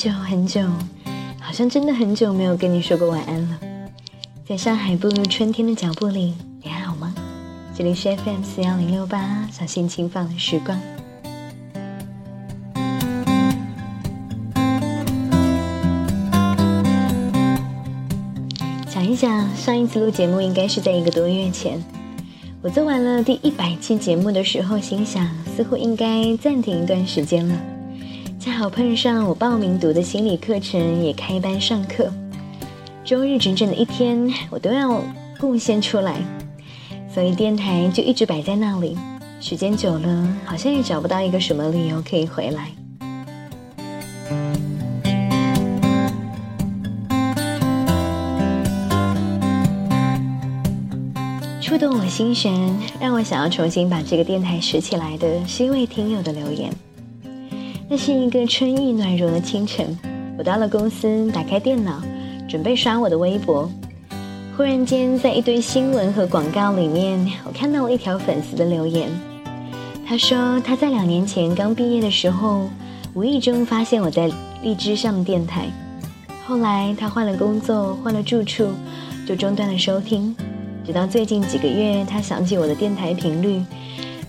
很久很久，好像真的很久没有跟你说过晚安了。在上海步入春天的脚步里，你还好吗？这里是 FM 四幺零六八，小心轻放的时光。想一想，上一次录节目应该是在一个多月前。我做完了第一百期节目的时候，心想似乎应该暂停一段时间了。恰好碰上我报名读的心理课程也开班上课，周日整整的一天我都要贡献出来，所以电台就一直摆在那里。时间久了，好像也找不到一个什么理由可以回来。触动我心弦，让我想要重新把这个电台拾起来的是一位听友的留言。那是一个春意暖融的清晨，我到了公司，打开电脑，准备刷我的微博。忽然间，在一堆新闻和广告里面，我看到了一条粉丝的留言。他说他在两年前刚毕业的时候，无意中发现我在荔枝上的电台，后来他换了工作，换了住处，就中断了收听。直到最近几个月，他想起我的电台频率，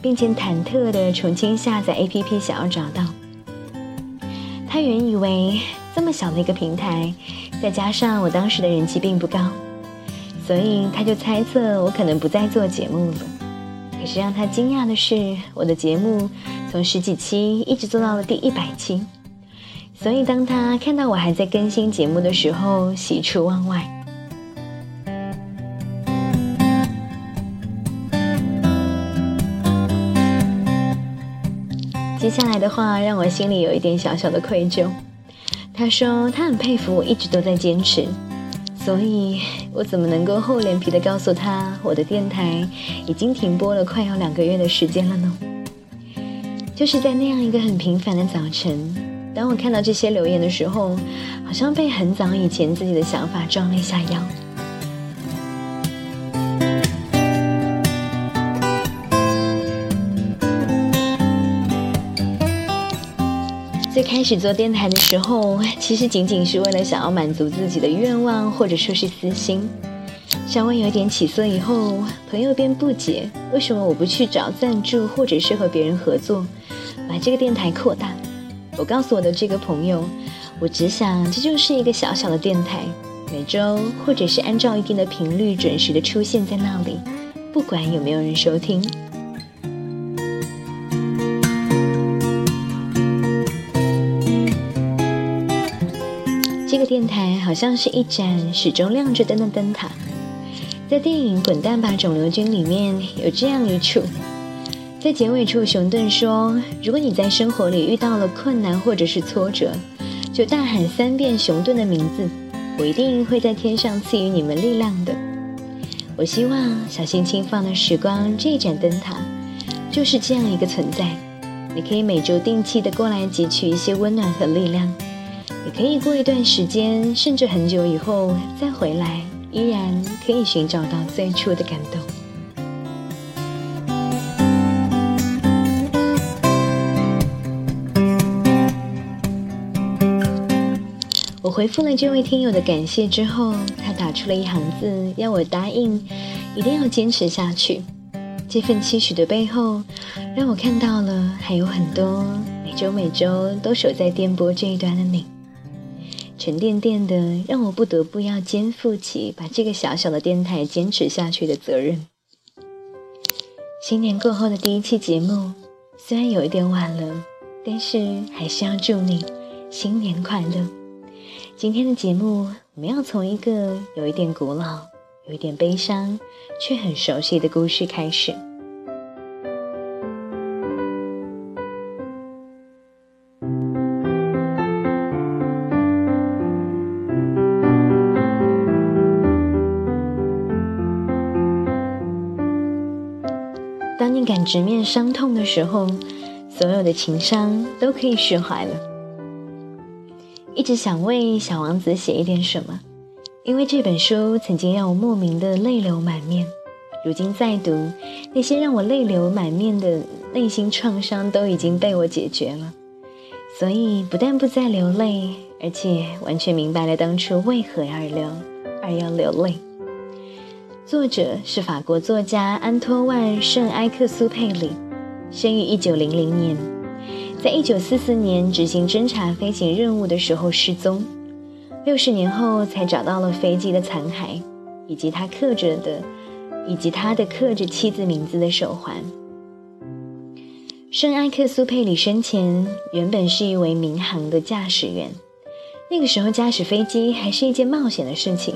并且忐忑地重新下载 APP，想要找到。他原以为这么小的一个平台，再加上我当时的人气并不高，所以他就猜测我可能不再做节目了。可是让他惊讶的是，我的节目从十几期一直做到了第一百期。所以当他看到我还在更新节目的时候，喜出望外。下来的话让我心里有一点小小的愧疚。他说他很佩服我一直都在坚持，所以我怎么能够厚脸皮的告诉他我的电台已经停播了快要两个月的时间了呢？就是在那样一个很平凡的早晨，当我看到这些留言的时候，好像被很早以前自己的想法撞了一下腰。最开始做电台的时候，其实仅仅是为了想要满足自己的愿望，或者说是私心。稍微有点起色以后，朋友便不解为什么我不去找赞助，或者是和别人合作，把这个电台扩大。我告诉我的这个朋友，我只想这就是一个小小的电台，每周或者是按照一定的频率准时的出现在那里，不管有没有人收听。电台好像是一盏始终亮着灯的灯塔，在电影《滚蛋吧，肿瘤君》里面有这样一处，在结尾处，熊顿说：“如果你在生活里遇到了困难或者是挫折，就大喊三遍熊顿的名字，我一定会在天上赐予你们力量的。”我希望小心轻放的时光这盏灯塔就是这样一个存在，你可以每周定期的过来汲取一些温暖和力量。也可以过一段时间，甚至很久以后再回来，依然可以寻找到最初的感动。我回复了这位听友的感谢之后，他打出了一行字，要我答应一定要坚持下去。这份期许的背后，让我看到了还有很多每周每周都守在电波这一端的你。沉甸甸的，让我不得不要肩负起把这个小小的电台坚持下去的责任。新年过后的第一期节目，虽然有一点晚了，但是还是要祝你新年快乐。今天的节目，我们要从一个有一点古老、有一点悲伤，却很熟悉的故事开始。直面伤痛的时候，所有的情伤都可以释怀了。一直想为小王子写一点什么，因为这本书曾经让我莫名的泪流满面。如今再读，那些让我泪流满面的内心创伤都已经被我解决了。所以不但不再流泪，而且完全明白了当初为何而流而要流泪。作者是法国作家安托万·圣埃克苏佩里，生于一九零零年，在一九四四年执行侦察飞行任务的时候失踪，六十年后才找到了飞机的残骸，以及他刻着的，以及他的刻着妻子名字的手环。圣埃克苏佩里生前原本是一位民航的驾驶员，那个时候驾驶飞机还是一件冒险的事情。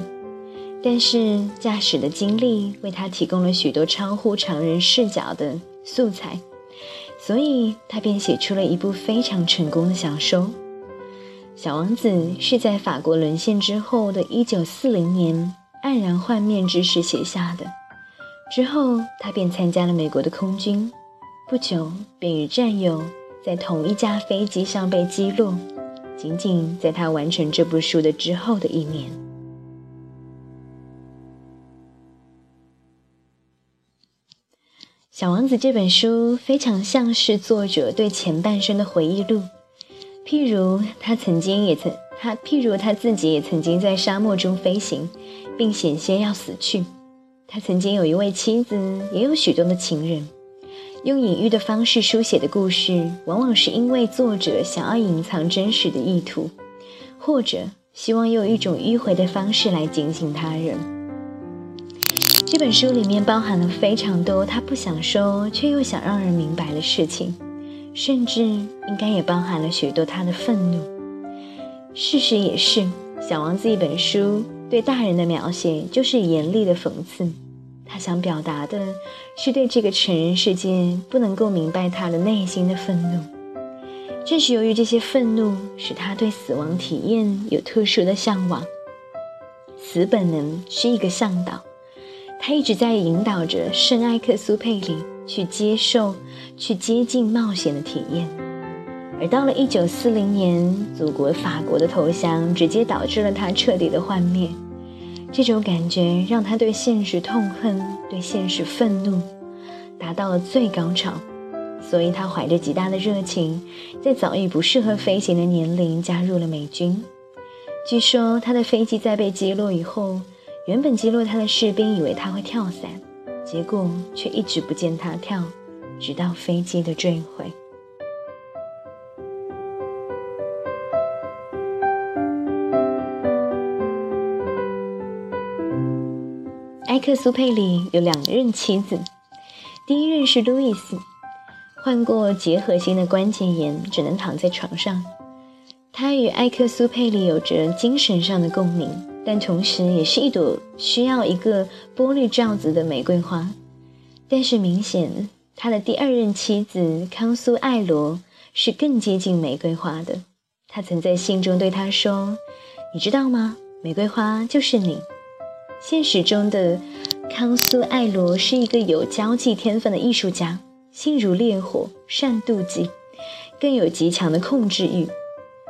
但是驾驶的经历为他提供了许多超乎常人视角的素材，所以他便写出了一部非常成功的小说《小王子》。是在法国沦陷之后的一九四零年黯然幻灭之时写下的。之后，他便参加了美国的空军，不久便与战友在同一架飞机上被击落。仅仅在他完成这部书的之后的一年。《小王子》这本书非常像是作者对前半生的回忆录，譬如他曾经也曾他，譬如他自己也曾经在沙漠中飞行，并险些要死去。他曾经有一位妻子，也有许多的情人。用隐喻的方式书写的故事，往往是因为作者想要隐藏真实的意图，或者希望用一种迂回的方式来警醒他人。这本书里面包含了非常多他不想说却又想让人明白的事情，甚至应该也包含了许多他的愤怒。事实也是，《小王子》一本书对大人的描写就是严厉的讽刺，他想表达的是对这个成人世界不能够明白他的内心的愤怒。正是由于这些愤怒，使他对死亡体验有特殊的向往。死本能是一个向导。他一直在引导着圣埃克苏佩里去接受、去接近冒险的体验，而到了一九四零年，祖国法国的投降直接导致了他彻底的幻灭。这种感觉让他对现实痛恨、对现实愤怒，达到了最高潮。所以他怀着极大的热情，在早已不适合飞行的年龄加入了美军。据说他的飞机在被击落以后。原本击落他的士兵以为他会跳伞，结果却一直不见他跳，直到飞机的坠毁。埃克苏佩里有两任妻子，第一任是路易斯，患过结核性的关节炎，只能躺在床上。他与埃克苏佩里有着精神上的共鸣。但同时，也是一朵需要一个玻璃罩子的玫瑰花。但是，明显他的第二任妻子康苏艾罗是更接近玫瑰花的。他曾在信中对他说：“你知道吗？玫瑰花就是你。”现实中的康苏艾罗是一个有交际天分的艺术家，心如烈火，善妒忌，更有极强的控制欲。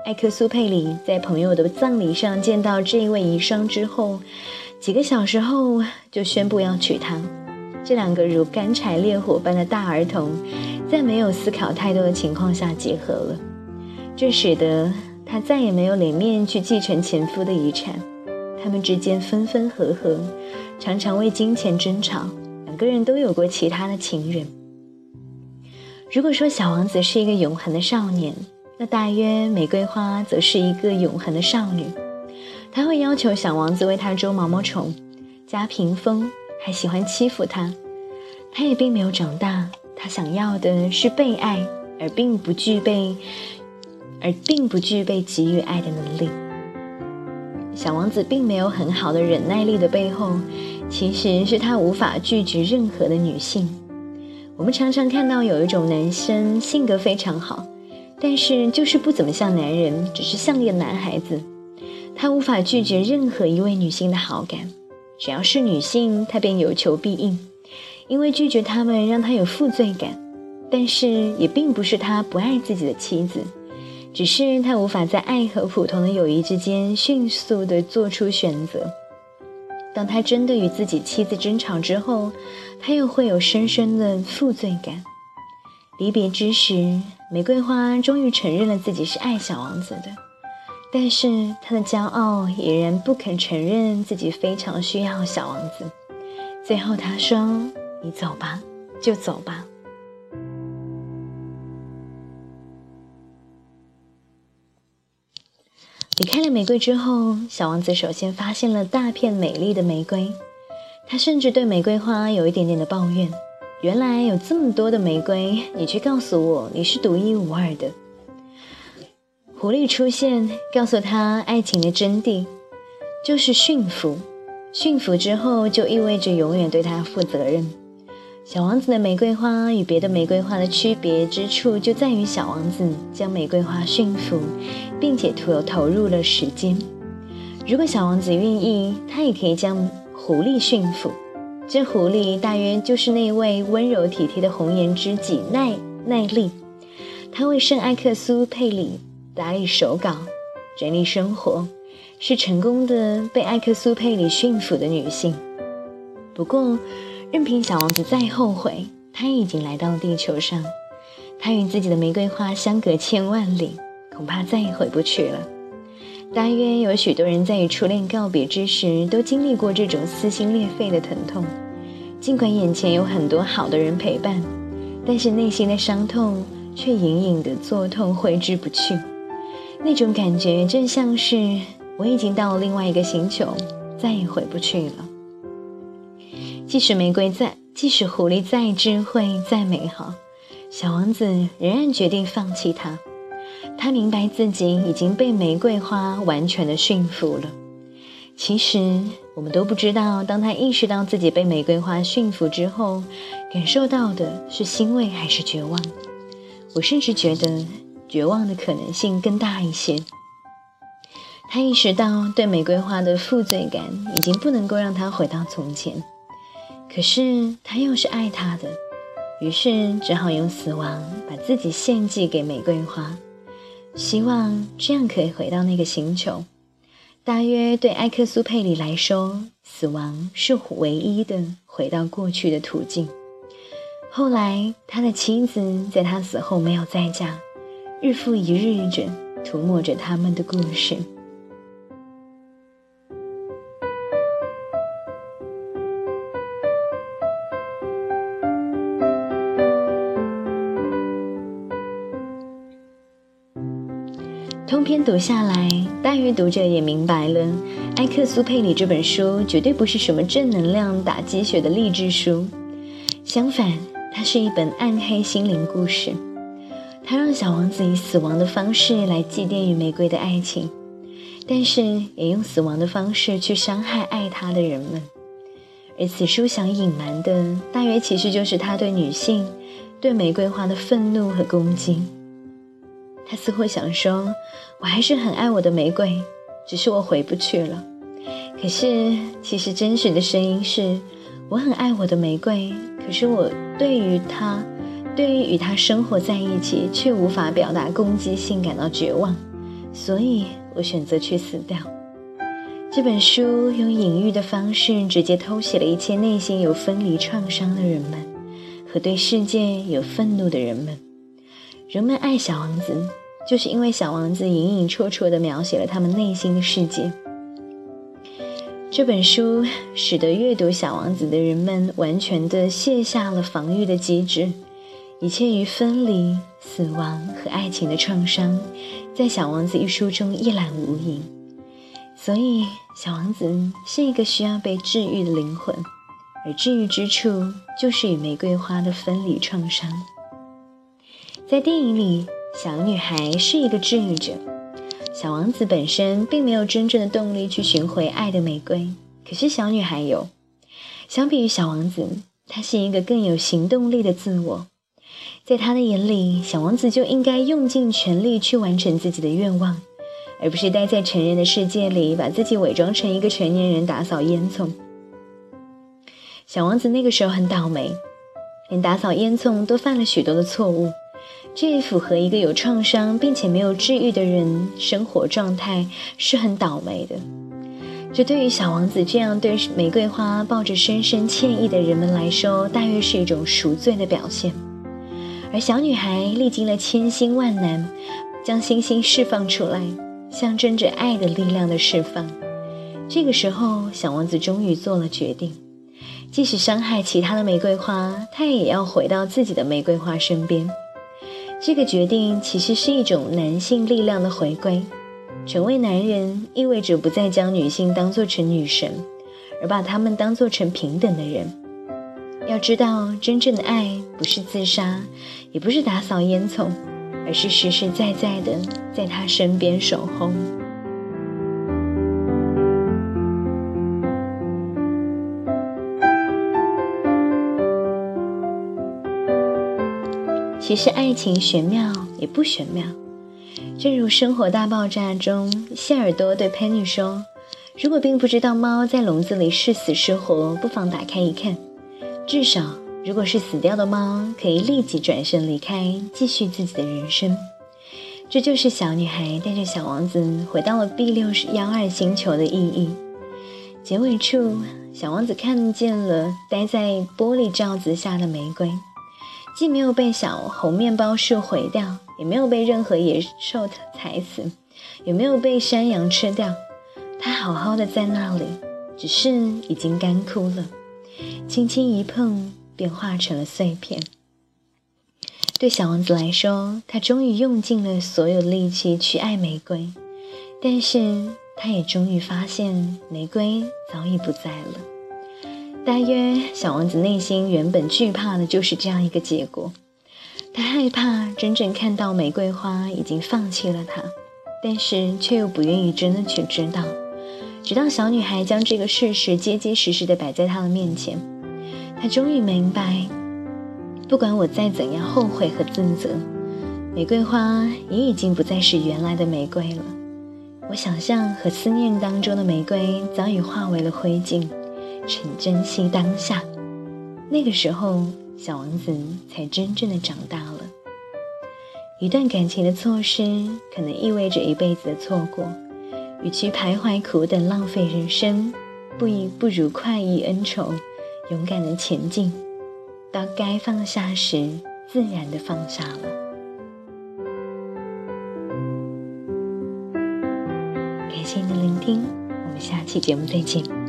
埃克苏佩里在朋友的葬礼上见到这一位遗孀之后，几个小时后就宣布要娶她。这两个如干柴烈火般的大儿童，在没有思考太多的情况下结合了，这使得他再也没有脸面去继承前夫的遗产。他们之间分分合合，常常为金钱争吵。两个人都有过其他的情人。如果说小王子是一个永恒的少年，那大约玫瑰花则是一个永恒的少女，她会要求小王子为她捉毛毛虫、加屏风，还喜欢欺负他。他也并没有长大，他想要的是被爱，而并不具备，而并不具备给予爱的能力。小王子并没有很好的忍耐力的背后，其实是他无法拒绝任何的女性。我们常常看到有一种男生性格非常好。但是就是不怎么像男人，只是像一个男孩子。他无法拒绝任何一位女性的好感，只要是女性，他便有求必应。因为拒绝他们让他有负罪感，但是也并不是他不爱自己的妻子，只是他无法在爱和普通的友谊之间迅速地做出选择。当他真的与自己妻子争吵之后，他又会有深深的负罪感。离别之时。玫瑰花终于承认了自己是爱小王子的，但是他的骄傲依然不肯承认自己非常需要小王子。最后他说：“你走吧，就走吧。”离开了玫瑰之后，小王子首先发现了大片美丽的玫瑰，他甚至对玫瑰花有一点点的抱怨。原来有这么多的玫瑰，你却告诉我你是独一无二的。狐狸出现，告诉他爱情的真谛就是驯服，驯服之后就意味着永远对他负责任。小王子的玫瑰花与别的玫瑰花的区别之处就在于小王子将玫瑰花驯服，并且投投入了时间。如果小王子愿意，他也可以将狐狸驯服。这狐狸大约就是那位温柔体贴的红颜知己奈奈利，她为圣埃克苏佩里打理手稿、整理生活，是成功的被埃克苏佩里驯服的女性。不过，任凭小王子再后悔，他已经来到了地球上，他与自己的玫瑰花相隔千万里，恐怕再也回不去了。大约有许多人在与初恋告别之时，都经历过这种撕心裂肺的疼痛。尽管眼前有很多好的人陪伴，但是内心的伤痛却隐隐的作痛挥之不去。那种感觉，正像是我已经到了另外一个星球，再也回不去了。即使玫瑰再，即使狐狸再智慧、再美好，小王子仍然决定放弃它。他明白自己已经被玫瑰花完全的驯服了。其实我们都不知道，当他意识到自己被玫瑰花驯服之后，感受到的是欣慰还是绝望。我甚至觉得绝望的可能性更大一些。他意识到对玫瑰花的负罪感已经不能够让他回到从前，可是他又是爱她的，于是只好用死亡把自己献祭给玫瑰花。希望这样可以回到那个星球。大约对埃克苏佩里来说，死亡是唯一的回到过去的途径。后来，他的妻子在他死后没有再嫁，日复一日着涂抹着他们的故事。通篇读下来，大约读者也明白了，《埃克苏佩里》这本书绝对不是什么正能量打鸡血的励志书，相反，它是一本暗黑心灵故事。它让小王子以死亡的方式来祭奠与玫瑰的爱情，但是也用死亡的方式去伤害爱他的人们。而此书想隐瞒的，大约其实就是他对女性、对玫瑰花的愤怒和攻击。他似乎想说：“我还是很爱我的玫瑰，只是我回不去了。”可是，其实真实的声音是：“我很爱我的玫瑰，可是我对于他，对于与他生活在一起却无法表达攻击性感到绝望，所以我选择去死掉。”这本书用隐喻的方式，直接偷写了一切内心有分离创伤的人们和对世界有愤怒的人们。人们爱小王子，就是因为小王子隐隐绰绰地描写了他们内心的世界。这本书使得阅读小王子的人们完全地卸下了防御的机制，一切与分离、死亡和爱情的创伤，在小王子一书中一览无遗。所以，小王子是一个需要被治愈的灵魂，而治愈之处就是与玫瑰花的分离创伤。在电影里，小女孩是一个治愈者，小王子本身并没有真正的动力去寻回爱的玫瑰，可是小女孩有。相比于小王子，她是一个更有行动力的自我。在她的眼里，小王子就应该用尽全力去完成自己的愿望，而不是待在成人的世界里，把自己伪装成一个成年人打扫烟囱。小王子那个时候很倒霉，连打扫烟囱都犯了许多的错误。这也符合一个有创伤并且没有治愈的人生活状态是很倒霉的。这对于小王子这样对玫瑰花抱着深深歉意的人们来说，大约是一种赎罪的表现。而小女孩历经了千辛万难，将星星释放出来，象征着爱的力量的释放。这个时候，小王子终于做了决定，即使伤害其他的玫瑰花，他也要回到自己的玫瑰花身边。这个决定其实是一种男性力量的回归。成为男人意味着不再将女性当作成女神，而把她们当作成平等的人。要知道，真正的爱不是自杀，也不是打扫烟囱，而是实实在在的在他身边守候。其实，爱情玄妙也不玄妙。正如《生活大爆炸》中，谢耳朵对佩妮说：“如果并不知道猫在笼子里是死是活，不妨打开一看。至少，如果是死掉的猫，可以立即转身离开，继续自己的人生。”这就是小女孩带着小王子回到了 B 六幺二星球的意义。结尾处，小王子看见了待在玻璃罩子下的玫瑰，既没有被小红面包树毁掉。也没有被任何野兽踩死，也没有被山羊吃掉，它好好的在那里，只是已经干枯了，轻轻一碰便化成了碎片。对小王子来说，他终于用尽了所有力气去爱玫瑰，但是他也终于发现玫瑰早已不在了。大约小王子内心原本惧怕的就是这样一个结果。他害怕真正看到玫瑰花已经放弃了他，但是却又不愿意真的去知道。直到小女孩将这个事实结结实实的摆在他的面前，他终于明白，不管我再怎样后悔和自责，玫瑰花也已经不再是原来的玫瑰了。我想象和思念当中的玫瑰早已化为了灰烬，请珍惜当下。那个时候。小王子才真正的长大了。一段感情的错失，可能意味着一辈子的错过。与其徘徊苦等浪费人生，不以不如快意恩仇，勇敢的前进。到该放下时，自然的放下了。感谢你的聆听，我们下期节目再见。